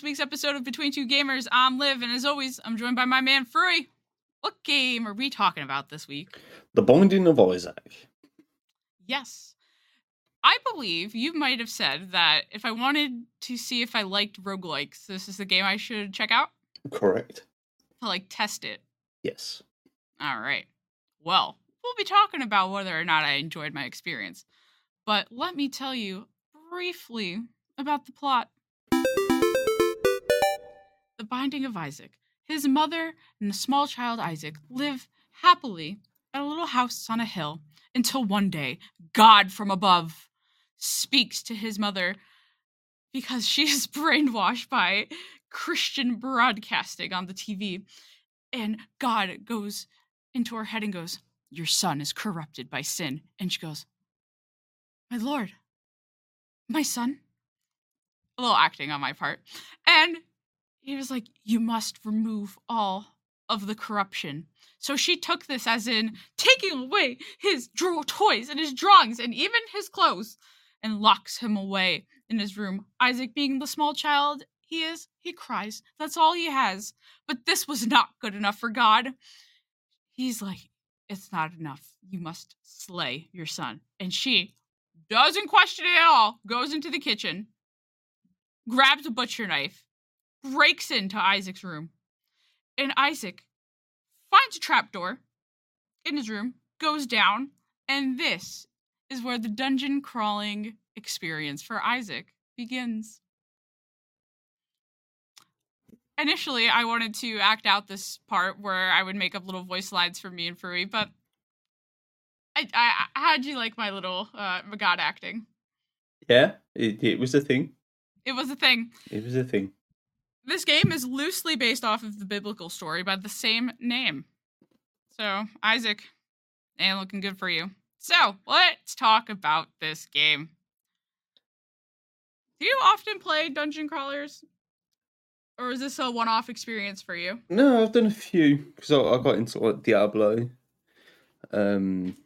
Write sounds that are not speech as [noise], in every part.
this week's episode of Between Two Gamers. I'm Liv, and as always, I'm joined by my man Frewy. What game are we talking about this week? The Binding of Isaac. Yes. I believe you might have said that if I wanted to see if I liked roguelikes, this is the game I should check out Correct. to like test it. Yes. All right. Well, we'll be talking about whether or not I enjoyed my experience. But let me tell you briefly about the plot. The Binding of Isaac. His mother and the small child Isaac live happily at a little house on a hill until one day God from above speaks to his mother because she is [laughs] brainwashed by Christian broadcasting on the TV. And God goes into her head and goes, Your son is corrupted by sin. And she goes, My Lord, my son? A little acting on my part. And he was like, You must remove all of the corruption. So she took this as in taking away his draw toys and his drawings and even his clothes and locks him away in his room. Isaac, being the small child he is, he cries. That's all he has. But this was not good enough for God. He's like, It's not enough. You must slay your son. And she doesn't question it at all, goes into the kitchen, grabs a butcher knife, breaks into Isaac's room. And Isaac finds a trapdoor in his room, goes down, and this is where the dungeon crawling experience for Isaac begins. Initially, I wanted to act out this part where I would make up little voice lines for me and Frewy, but I, I, how'd you like my little uh, God acting? Yeah, it, it was a thing. It was a thing. It was a thing. This game is loosely based off of the biblical story by the same name. So, Isaac, ain't looking good for you. So, let's talk about this game. Do you often play dungeon crawlers? Or is this a one off experience for you? No, I've done a few because I, I got into like Diablo. Um,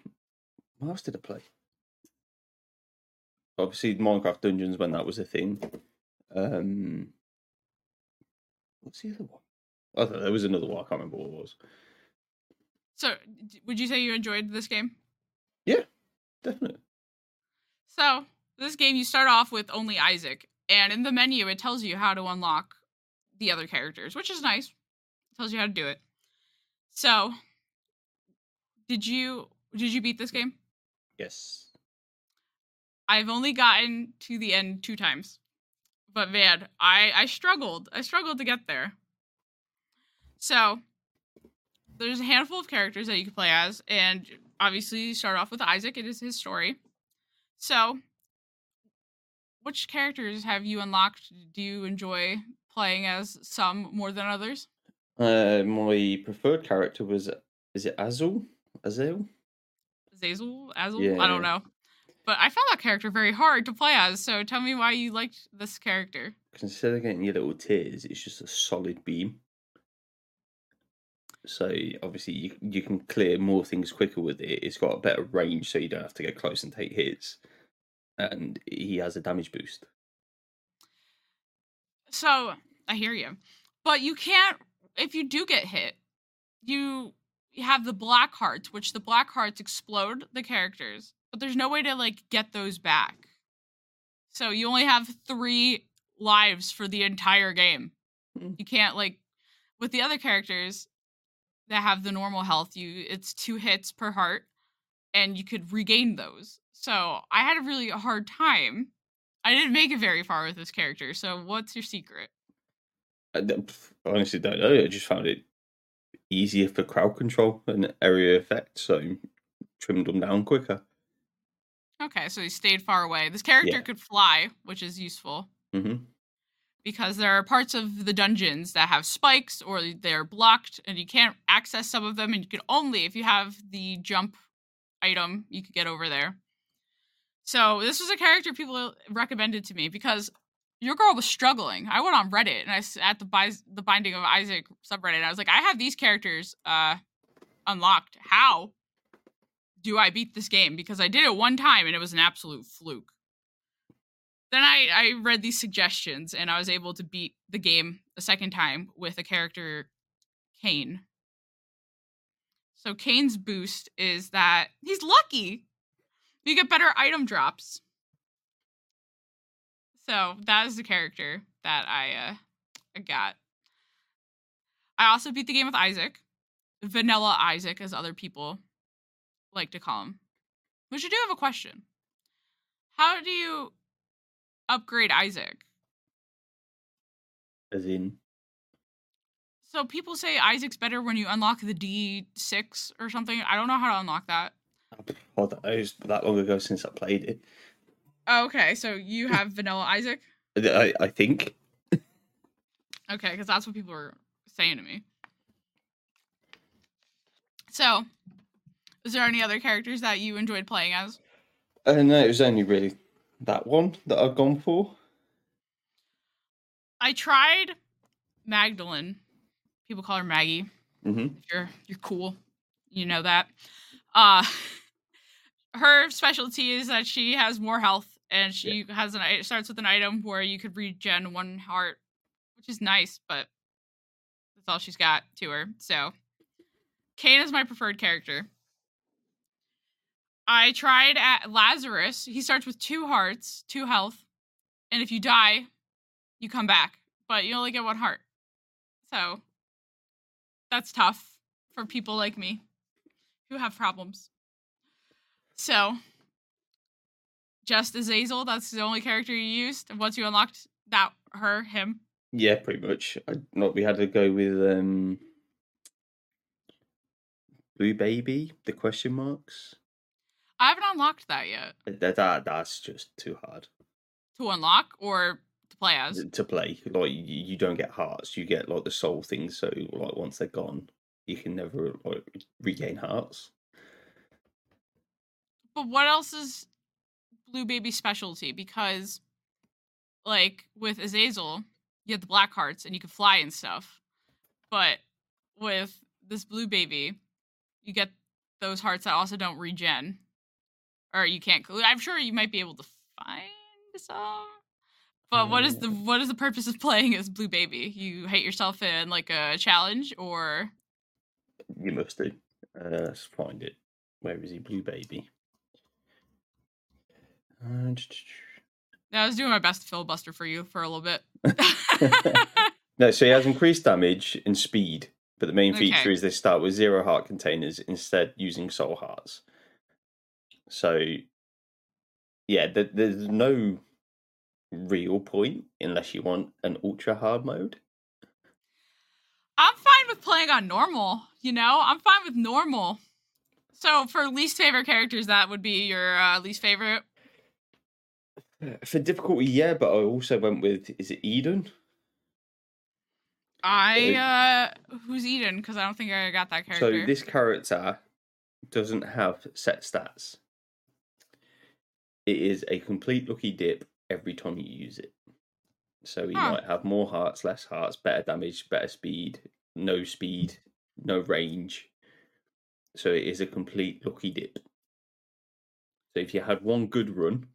what else did I play? Obviously, Minecraft Dungeons when that was a thing. Um, what's the other one? I don't there was another one. I can't remember what it was. So, would you say you enjoyed this game? Yeah, definitely. So, this game, you start off with only Isaac, and in the menu, it tells you how to unlock the other characters, which is nice. It tells you how to do it. So, did you did you beat this game? Yes. I've only gotten to the end two times, but man, I I struggled. I struggled to get there. So, there's a handful of characters that you can play as, and obviously you start off with Isaac. It is his story. So, which characters have you unlocked? Do you enjoy playing as some more than others? Uh, my preferred character was is it Azul? Azul? Zazel, Azel, I don't know. But I found that character very hard to play as. So tell me why you liked this character. Because instead of getting your little tears, it's just a solid beam. So obviously you you can clear more things quicker with it. It's got a better range, so you don't have to get close and take hits. And he has a damage boost. So I hear you, but you can't. If you do get hit, you have the black hearts, which the black hearts explode the characters, but there's no way to like get those back. So you only have three lives for the entire game. Hmm. You can't like with the other characters that have the normal health. You it's two hits per heart, and you could regain those. So I had a really hard time. I didn't make it very far with this character. So what's your secret? I d- pff, I honestly don't know. I just found it easier for crowd control and area effect, so trimmed them down quicker. Okay, so he stayed far away. This character Yeah. could fly, which is useful hmm because there are parts of the dungeons that have spikes or they're blocked and you can't access some of them and you can only if you have the jump item you could get over there. So, this was a character people recommended to me because your girl was struggling. I went on Reddit and I at the Bi- the Binding of Isaac subreddit. And I was like, I have these characters uh unlocked. How do I beat this game? Because I did it one time and it was an absolute fluke. then I, I read these suggestions and I was able to beat the game a second time with a character Cain. So Cain's boost is that he's lucky. You get better item drops. So that is the character that I uh I got. I also beat the game with Isaac. Vanilla Isaac, as other people like to call him. Which I do have a question. How do you upgrade Isaac? As in, So people say Isaac's better when you unlock the D6 or something. I don't know how to unlock that. oh, that was that long ago since I played it. Oh, okay, so you have Vanilla Isaac? [laughs] I, I think. Okay, because that's what people were saying to me. So, is there any other characters that you enjoyed playing as? Uh, no, it was only really that one that I've gone for. I tried Magdalene. People call her Maggie. hmm you're you're cool, you know that. Uh [laughs] her specialty is that she has more health and she has an it starts with an item where you could regen one heart, which is nice, but that's all she's got to her. So Cain is my preferred character. I tried at Lazarus. He starts with two hearts, two health, and if you die, you come back, but you only get one heart. So that's tough for people like me who have problems. So, just Azazel, that's the only character you used. Once you unlocked that, her, him. Yeah, pretty much. I, not we had to go with um, Blue Baby. The question marks. I haven't unlocked that yet That, that that's just too hard to unlock or to play as. to play. Like you, you don't get hearts. You get like the soul things. So like once they're gone, you can never like regain hearts. But what else is Blue Baby specialty? Because, like, with Azazel, you have the black hearts and you can fly and stuff. But with this Blue Baby, you get those hearts that also don't regen. Or you can't. I'm sure you might be able to find some. But what is the what is the purpose of playing as Blue Baby? You hate yourself in like a challenge, or You must do. Uh, let's find it. Where is he, Blue Baby? Uh, I was doing my best to filibuster for you for a little bit. [laughs] no, so he has increased damage and speed, but the main [laughs] feature Okay. is they start with zero heart containers instead using soul hearts. So, yeah, th- there's no real point unless you want an ultra hard mode. I'm fine with playing on normal, you know? I'm fine with normal. So for least favorite characters, that would be your uh, least favorite. For difficulty, yeah, but I also went with is it Eden? I uh who's Eden? Because I don't think I got that character. So this character doesn't have set stats. It is a complete lucky dip every time you use it. So you Huh. might have more hearts, less hearts, better damage, better speed, no speed, no range. So it is a complete lucky dip. So if you had one good run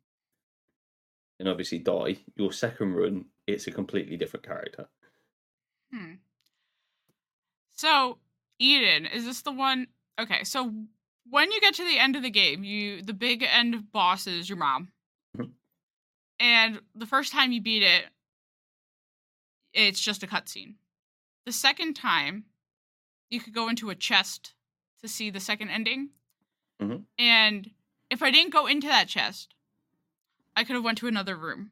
and obviously die, your second run, it's a completely different character. Hmm. So Eden is this the one? Okay, so when you get to the end of the game, you the big end boss is your mom, Mhm. and the first time you beat it, it's just a cutscene. The second time, you could go into a chest to see the second ending, Mhm. and if I didn't go into that chest, I could have went to another room.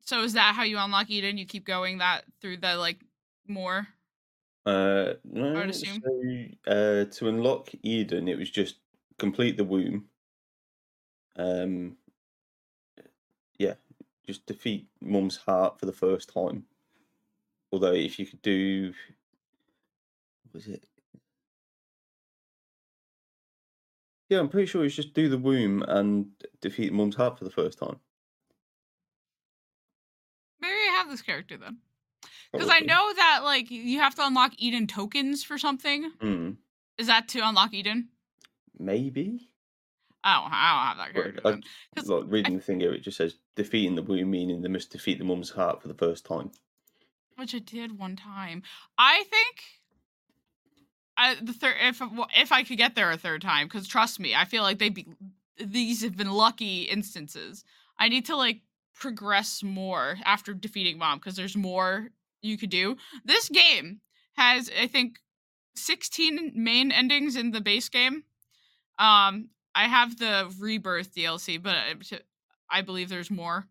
So is that how you unlock Eden? You keep going that through the like more. Uh, no, would assume. so uh, to unlock Eden, it was just complete the womb. Um, yeah, just defeat Mum's heart for the first time. Although, if you could do, was it? Yeah, I'm pretty sure it's just do the womb and defeat Mum's heart for the first time. Maybe I have this character then. Because I know that like you have to unlock Eden tokens for something. Hmm, Is that to unlock Eden? maybe. I don't, I don't have that character. I, like reading the thing here, it just says defeating the womb, meaning they must defeat the mum's heart for the first time. which I did one time. I think I the third if if I could get there a third time, because trust me, I feel like they be these have been lucky instances. I need to like progress more after defeating mom because there's more you could do. This game has I think 16 main endings in the base game. Um, I have the rebirth DLC, but I- I believe there's more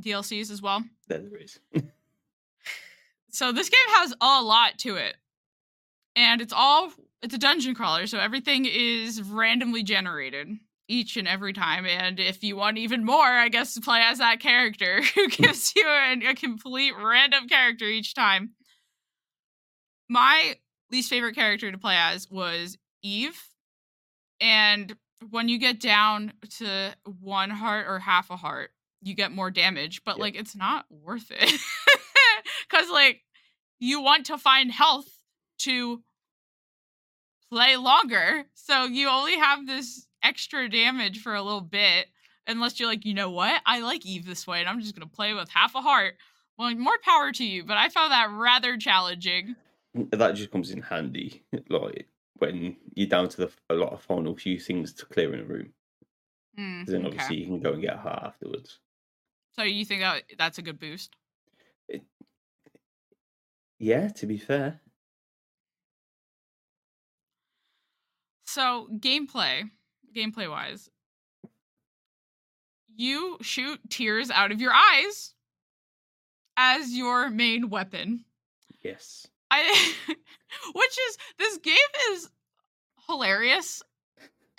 DLCs as well. There is. So this game has a lot to it. And it's all it's a dungeon crawler, so everything is randomly generated each and every time. And if you want even more, I guess to play as that character [laughs] who gives you a, a complete random character each time. My least favorite character to play as was Eve. And when you get down to one heart or half a heart, you get more damage, but Yeah. like it's not worth it. [laughs] Cuz like you want to find health to play longer. So you only have this extra damage for a little bit unless you're like, "You know what? I like Eve this way and I'm just going to play with half a heart." Well, more power to you, but I found that rather challenging. that just comes in handy, [laughs] like when you're down to the a lot of final few things to clear in a room. Mm, then okay. obviously you can go and get a heart afterwards. So you think that that's a good boost? Yeah, to be fair, So gameplay, gameplay wise, you shoot tears out of your eyes as your main weapon. yes. I, [laughs] which is this game is hilarious.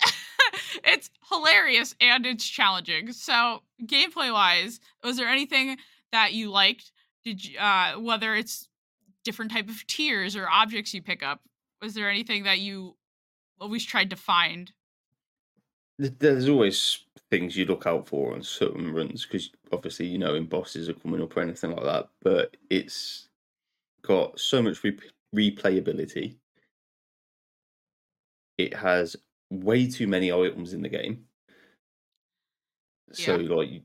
[laughs] it's hilarious and it's challenging. So gameplay wise, was there anything that you liked? Did you, uh, whether it's different type of tears or objects you pick up? Was there anything that you always tried to find? Th- There's always things you look out for on certain runs because obviously you know in bosses are coming up or anything like that. But it's got so much re- replayability. It has way too many items in the game. So like,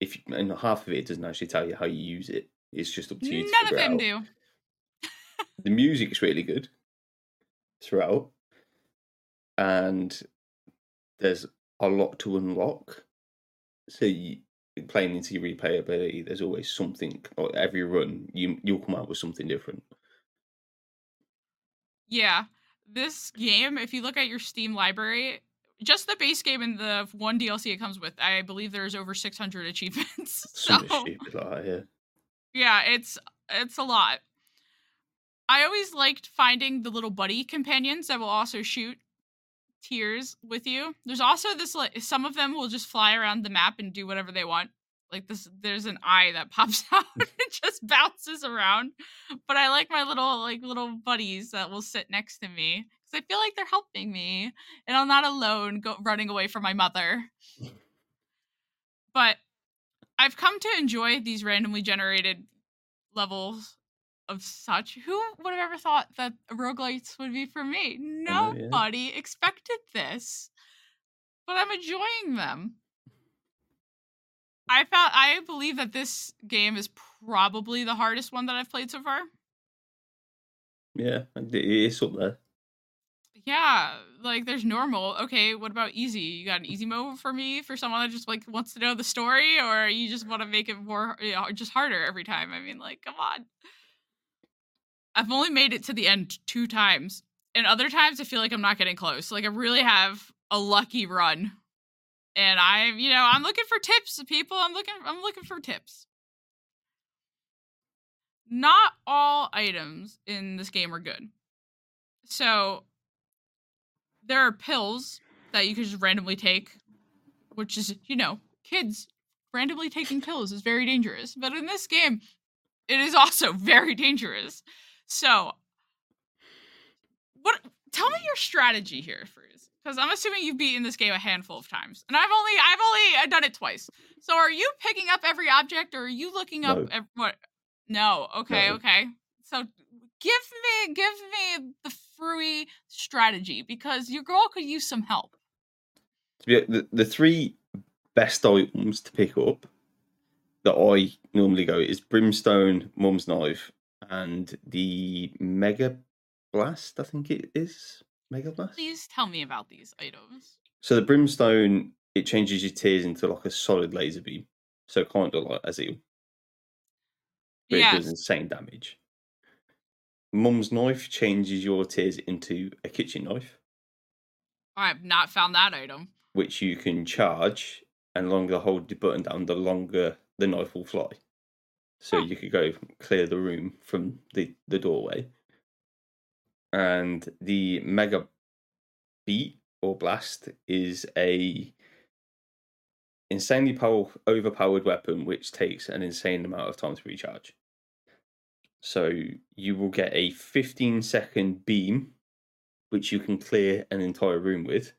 if you- and half of it doesn't actually tell you how you use it. It's just up to you. to None of figure it them out. do. the music's really good throughout and there's a lot to unlock so you playing into your replayability there's always something or every run you you'll come out with something different Yeah. This game, if you look at your Steam library, just the base game and the one DLC it comes with, I believe there's over 600 [laughs] achievements. so stupid like yeah yeah, it's it's a lot. I always liked finding the little buddy companions that will also shoot tears with you. There's also this like some of them will just fly around the map and do whatever they want. Like this there's an eye that [laughs] pops out hmm. and just bounces around. But I like my little like little buddies that will sit next to me cuz I feel like they're helping me and I'm not alone go running away from my mother. But I've come to enjoy these randomly generated levels of such. Who would have ever thought that roguelites would be for me? know, yeah. Nobody expected this. But I'm enjoying them. I found I believe that this game is probably the hardest one that I've played so far. yeah it is up there Yeah, like there's normal. Okay, what about easy? You got an easy mode for me for someone that just like wants to know the story, or you just want to make it more you know, just harder every time? I mean, like, come on. I've only made it to the end two times, and other times I feel like I'm not getting close. Like I really have a lucky run, and I'm you know I'm looking for tips, people. I'm looking I'm looking for tips. Not all items in this game are good. So there are pills that you can just randomly take, which is, you know, kids randomly taking pills is very dangerous. But in this game, it is also [laughs] very dangerous. So, what? Tell me your strategy here, Fruze, because I'm assuming you've beaten this game a handful of times, and I've only I've only uh, done it twice. So, are you picking up every object, or are you looking up No. ev- what? No. Okay. No. Okay. So, give me give me the free strategy because your girl could use some help. To be the, the three best items to pick up that I normally go is brimstone, mum's knife, and the mega blast. I think it is mega blast. Please tell me about these items. So the brimstone it changes your tears into like a solid laser beam, so kind of like Azil, but it does insane damage. Mum's knife changes your tears into a kitchen knife, I have not found that item. which you can charge, and the longer the hold the button down, the longer the knife will fly. So you could go clear the room from the, the doorway. And the mega beat or blast is a insanely power, overpowered weapon which takes an insane amount of time to recharge. So you will get a 15 second beam which you can clear an entire room with.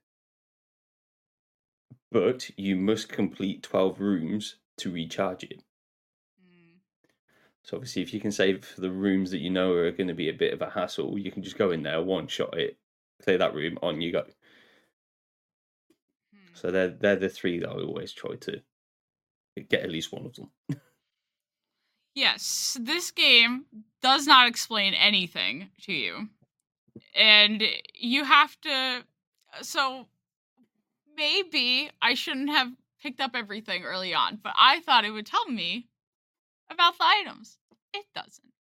But you must complete 12 rooms to recharge it. So obviously, if you can save for the rooms that you know are going to be a bit of a hassle, you can just go in there, one shot it, clear that room, on you go. hmm. So they're they're the three that I always try to get at least one of them. Yes, this game does not explain anything to you. And you have to. So maybe I shouldn't have picked up everything early on, but I thought it would tell me about the items. It doesn't.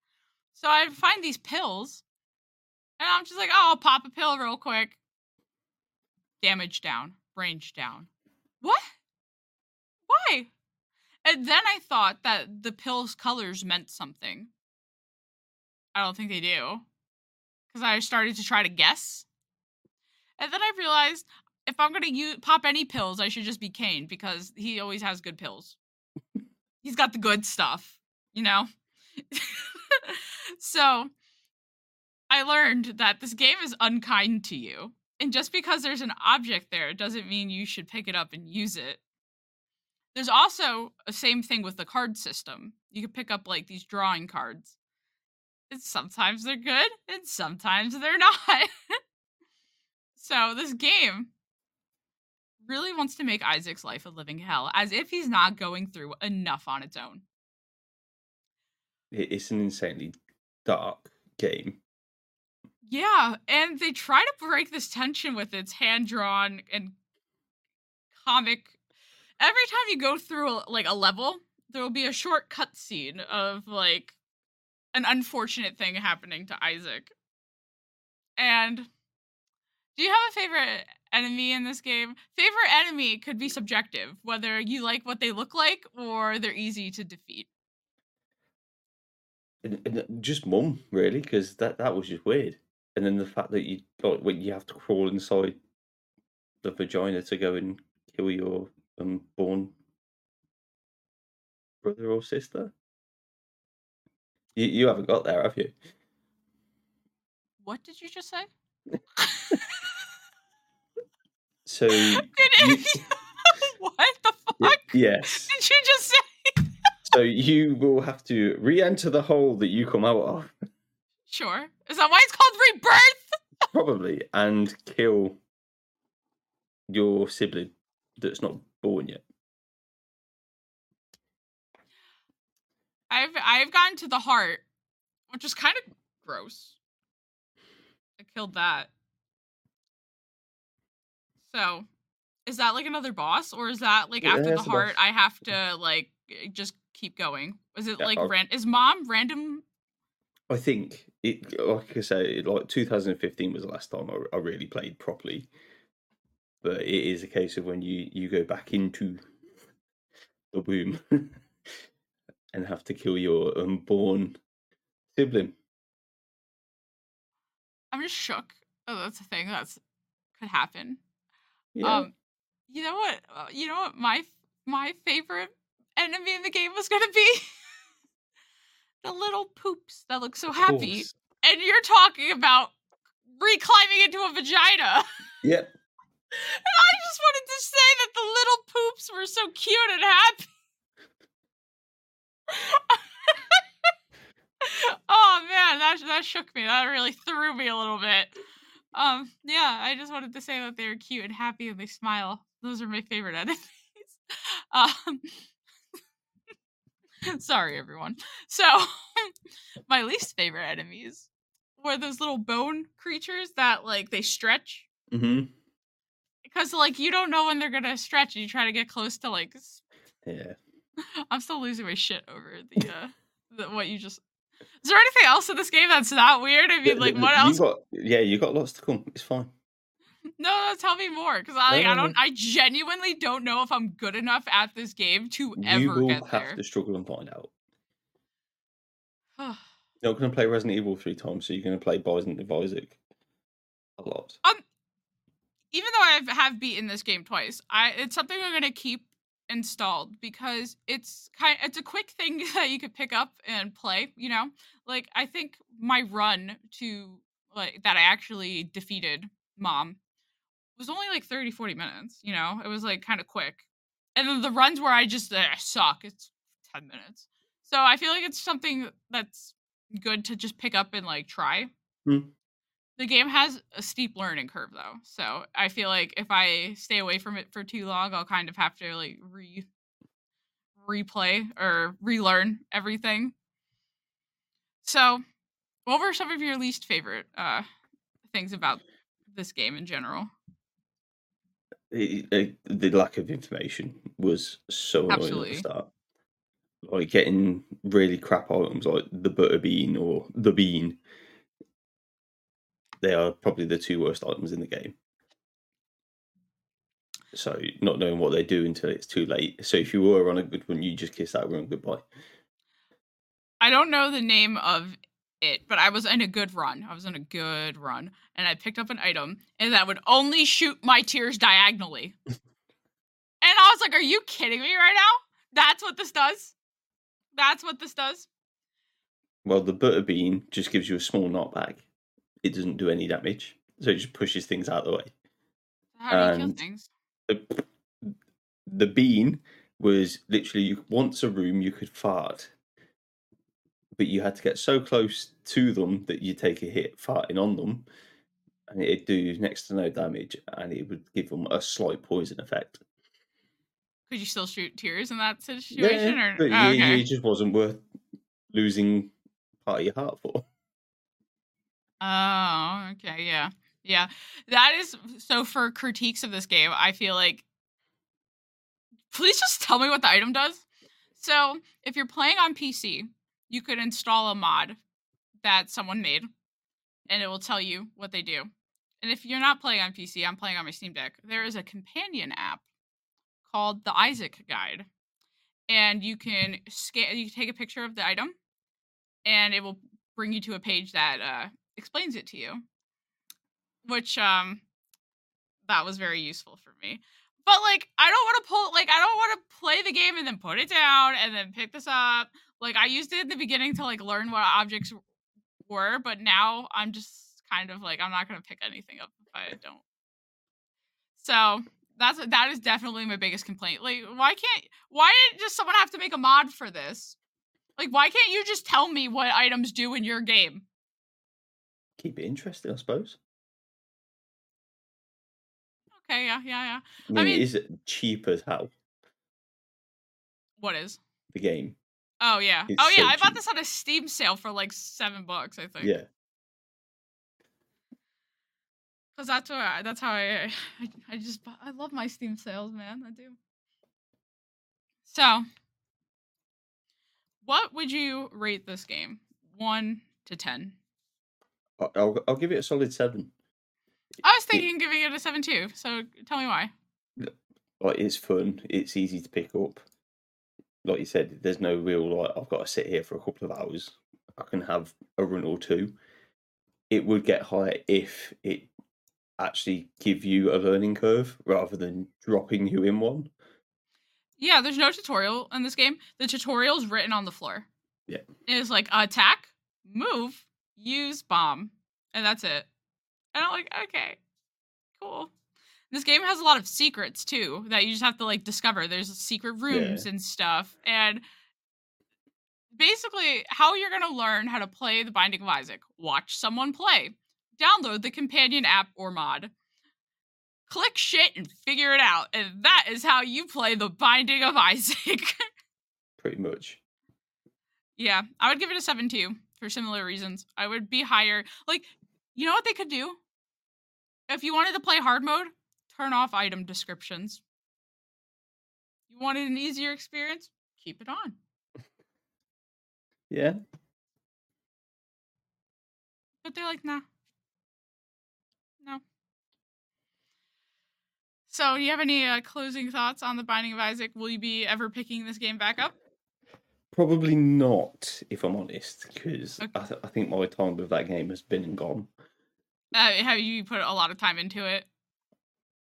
So I find these pills, and I'm just like, oh, I'll pop a pill real quick. Damage down, range down. What? Why? And then I thought that the pill's colors meant something. I don't think they do. Because I started to try to guess. And then I realized if I'm going to use, pop any pills, I should just be Cain because he always has good pills. He's got the good stuff, you know? [laughs] so I learned that this game is unkind to you. And just because there's an object there doesn't mean you should pick it up and use it. There's also a same thing with the card system. You can pick up like these drawing cards. And sometimes they're good and sometimes they're [laughs] not. so this game really wants to make Isaac's life a living hell, as if he's not going through enough on its own. It- It's an insanely dark game. Yeah, and they try to break this tension with its hand drawn and comic. Every time you go through like a level, there will be a short cutscene of like an unfortunate thing happening to Isaac. And do you have a favorite enemy in this game? Favorite enemy could be subjective, whether you like what they look like or they're easy to defeat. And- and Just mum, really, because that, that was just weird. And then the fact that you like when you have to crawl inside the vagina to go and kill your um, unborn brother or sister. You you haven't got there, have you? What did you just say? [laughs] So [laughs] you- [laughs] what the fuck yes. did you just say? So you will have to re-enter the hole that you come out of, Sure. Is that why it's called rebirth? probably, and kill your sibling that's not born yet. I've I've gotten to the heart, which is kind of gross. I killed that. So, is that like another boss, or is that like Yeah, after the heart, boss. I have to like just keep going? Is it Yeah, like ran? Is mom random? I think it, like I say, like 2015 was the last time I, I really played properly. But it is a case of when you you go back into the womb [laughs] and have to kill your unborn sibling. I'm just shook. Oh, that's a thing that's could happen. Yeah. Um, you know what? Uh, you know what? My my favorite enemy in the game was gonna be [laughs] the little poops that look so happy, course. and you're talking about reclimbing into a vagina. [laughs] Yep. And I just wanted to say that the little poops were so cute and happy. [laughs] oh man, that that shook me. That really threw me a little bit. Um, yeah, I just wanted to say that they were cute and happy and they smile those are my favorite enemies. Um, sorry, everyone. So, [laughs] my least favorite enemies were those little bone creatures that like they stretch hmm because like you don't know when they're gonna stretch and you try to get close to like Yeah. [laughs] i'm still losing my shit over the uh the, what you just is there anything else in this game that's not weird i mean like what You else got, yeah, you got lots to come. It's fine. [laughs] no no tell me more because i like, i don't i genuinely don't know if i'm good enough at this game to ever you will get have there to struggle and find out. [sighs] You're not going to play Resident Evil three times, so you're going to play Bison of Isaac a lot. Um, even though I have beaten this game twice, I it's something I'm gonna keep installed because it's kind it's a quick thing [laughs] that you could pick up and play. You know, like I think my run to like that I actually defeated mom was only like 30 40 minutes you know? It was like kind of quick. And then the runs where i just suck it's 10 minutes. So i feel like it's something that's good to just pick up and like try. Hmm. the game has a steep learning curve though. So i feel like if i stay away from it for too long i'll kind of have to like re replay or relearn everything. So what were some of your least favorite uh things about this game in general It, it, the lack of information was so annoying at the start. Like getting really crap items like the butter bean or the bean. They are probably the two worst items in the game. So not knowing what they do until it's too late. So if you were on a good one, you just kiss that run goodbye. I don't know the name of it, but I was in a good run. I was in a good run, and I picked up an item, and that would only shoot my tears diagonally. [laughs] and I was like, "Are you kidding me right now? That's what this does. That's what this does." Well, the butter bean just gives you a small knockback. It doesn't do any damage, so it just pushes things out of the way. How do you kill things? The, the bean was literally once a room you could fart, but you had to get so close to them that you take a hit farting on them, and it'd do next to no damage, and it would give them a slight poison effect. Could you still shoot tears in that situation? or but oh, yeah, okay. it just wasn't worth losing part of your heart for. Oh, okay, yeah. Yeah. That is so for critiques of this game, I feel like please just tell me what the item does. So, if you're playing on PC, you could install a mod that someone made and it will tell you what they do. And if you're not playing on PC, I'm playing on my Steam Deck. There is a companion app called the Isaac Guide. And you can scan you can take a picture of the item and it will bring you to a page that uh explains it to you which um that was very useful for me but like i don't want to pull like i don't want to play the game and then put it down and then pick this up. Like i used it in the beginning to like learn what objects were but now i'm just kind of like i'm not going to pick anything up if i don't. So that's that is definitely my biggest complaint. Like why can't why does someone have to make a mod for this? Like why can't you just tell me what items do in your game? Keep it interesting, I suppose. Okay yeah yeah yeah I mean, mean- it is cheap as hell. what is The game, Oh yeah. It's oh yeah, so I bought this on a Steam sale for like seven bucks, I think. yeah. Because that's what I, that's how I, I I just I love my Steam sales, man. I do. So, what would you rate this game? One to ten. I- I'll I'll give it a solid seven. I was thinking giving it a seven two. So tell me why. Like it's fun, it's easy to pick up. Like you said, there's no real like I've got to sit here for a couple of hours. I can have a run or two. It would get higher if it actually give you a learning curve rather than dropping you in one. Yeah, there's no tutorial in this game. The tutorial's written on the floor. Yeah. It's like attack, move, use bomb, and that's it. And I'm like, okay, cool. This game has a lot of secrets too that you just have to like discover. There's secret rooms and stuff. And basically, how you're gonna learn how to play The Binding of Isaac, watch someone play, download the companion app or mod, click shit and figure it out. And that is how you play The Binding of Isaac. [laughs] Pretty much. yeah, I would give it a 7 too for similar reasons. I would be higher. Like, you know what they could do? If you wanted to play hard mode, turn off item descriptions. You wanted an easier experience? Keep it on. Yeah. But they're like, nah. No. So, do you have any uh, closing thoughts on the Binding of Isaac? Will you be ever picking this game back up? Probably not, if I'm honest, because Okay. I, th- I think my time with that game has been and gone. Uh, have you put a lot of time into it?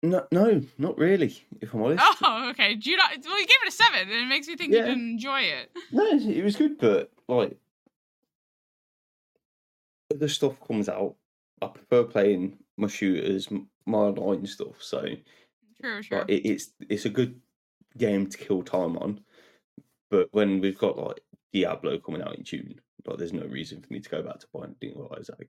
No, no, not really, if I'm honest. Oh, okay. Do you not? Well, you gave it a seven, and it makes me think Yeah. you didn't enjoy it. No, it was good, but like the stuff comes out. I prefer playing my shooters, my online stuff. So True, true. like, it, it's it's a good game to kill time on. But when we've got like Diablo coming out in June, like there's no reason for me to go back to Binding of Isaac.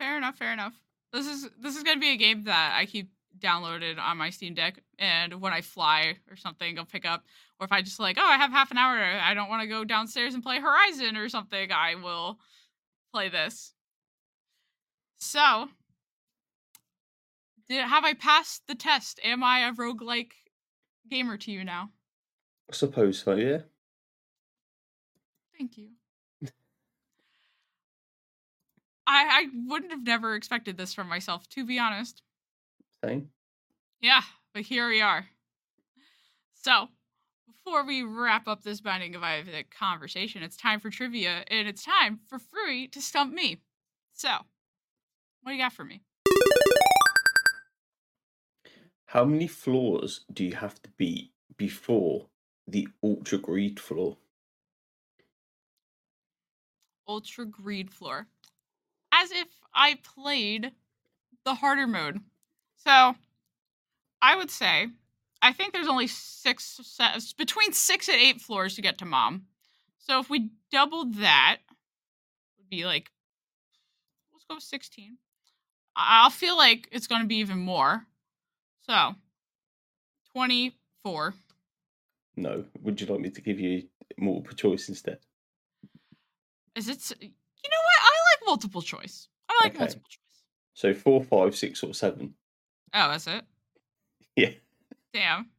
Fair enough. Fair enough. This is this is gonna be a game that I keep downloaded on my Steam Deck, and when I fly or something, I'll pick up. Or if I just like, oh, I have half an hour, I don't want to go downstairs and play Horizon or something, I will play this. So, did have I passed the test? Am I a roguelike gamer to you now? I suppose so. Yeah. Thank you. I I wouldn't have never expected this from myself, to be honest. Same. Yeah, but here we are. So, before we wrap up this Binding of Isaac conversation, it's time for trivia, and it's time for Frewy to stump me. So, what do you got for me? How many floors do you have to beat before the ultra greed floor? Ultra Greed Floor. As if I played the harder mode. So, I would say, I think there's only six, between six and eight floors to get to Mom. So, if we doubled that, would be like, let's go with 16. I- I'll feel like it's going to be even more. So, 24. No. Would you like me to give you multiple choice instead? Is it? s- You know what? I like multiple choice. I like Okay. multiple choice. So four, five, six, or seven. Oh, that's it. [laughs] Yeah. Damn.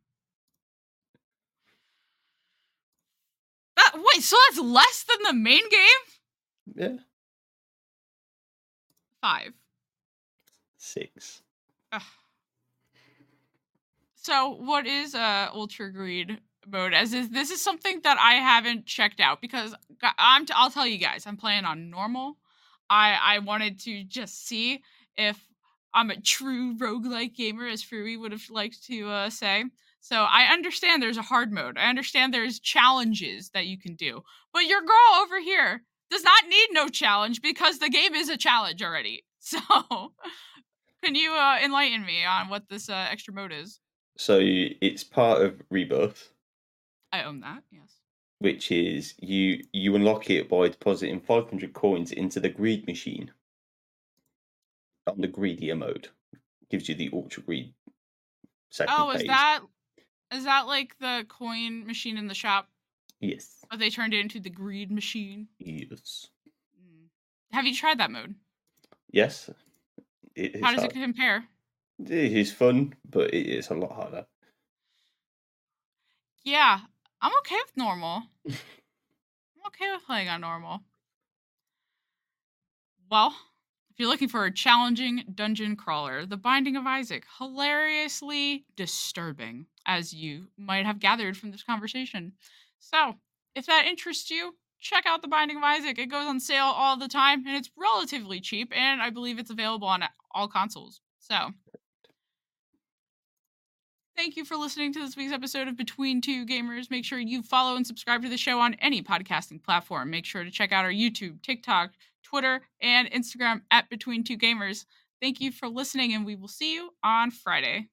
That wait, so that's less than the main game? Yeah. Five. Six. Ugh. So what is uh ultra greed mode? As is this is something that I haven't checked out because I'm t- I'll tell you guys I'm playing on normal. I I wanted to just see if I'm a true roguelike gamer, as Frewy would have liked to uh, say. So I understand there's a hard mode. I understand there's challenges that you can do. But your girl over here does not need no challenge because the game is a challenge already. [laughs] So can you uh, enlighten me on what this uh, extra mode is? So it's part of Rebirth, I own that, yes. Which is you you unlock it by depositing 500 coins into the greed machine. On the greedier mode, gives you the ultra greed. Second Oh, is phase. that is that like the coin machine in the shop? Yes. But they turned it into the greed machine. Yes. Mm. Have you tried that mode? Yes. It is How does hard. it compare? It is fun, but it is a lot harder. Yeah, I'm okay with normal. I'm okay with playing on normal. Well, if you're looking for a challenging dungeon crawler, The Binding of Isaac, hilariously disturbing, as you might have gathered from this conversation. So, if that interests you, check out The Binding of Isaac. It goes on sale all the time, and it's relatively cheap, and I believe it's available on all consoles. So, Thank you for listening to this week's episode of Between Two Gamers. Make sure you follow and subscribe to the show on any podcasting platform. Make sure to check out our YouTube, TikTok, Twitter, and Instagram at Between Two Gamers. Thank you for listening, and we will see you on Friday.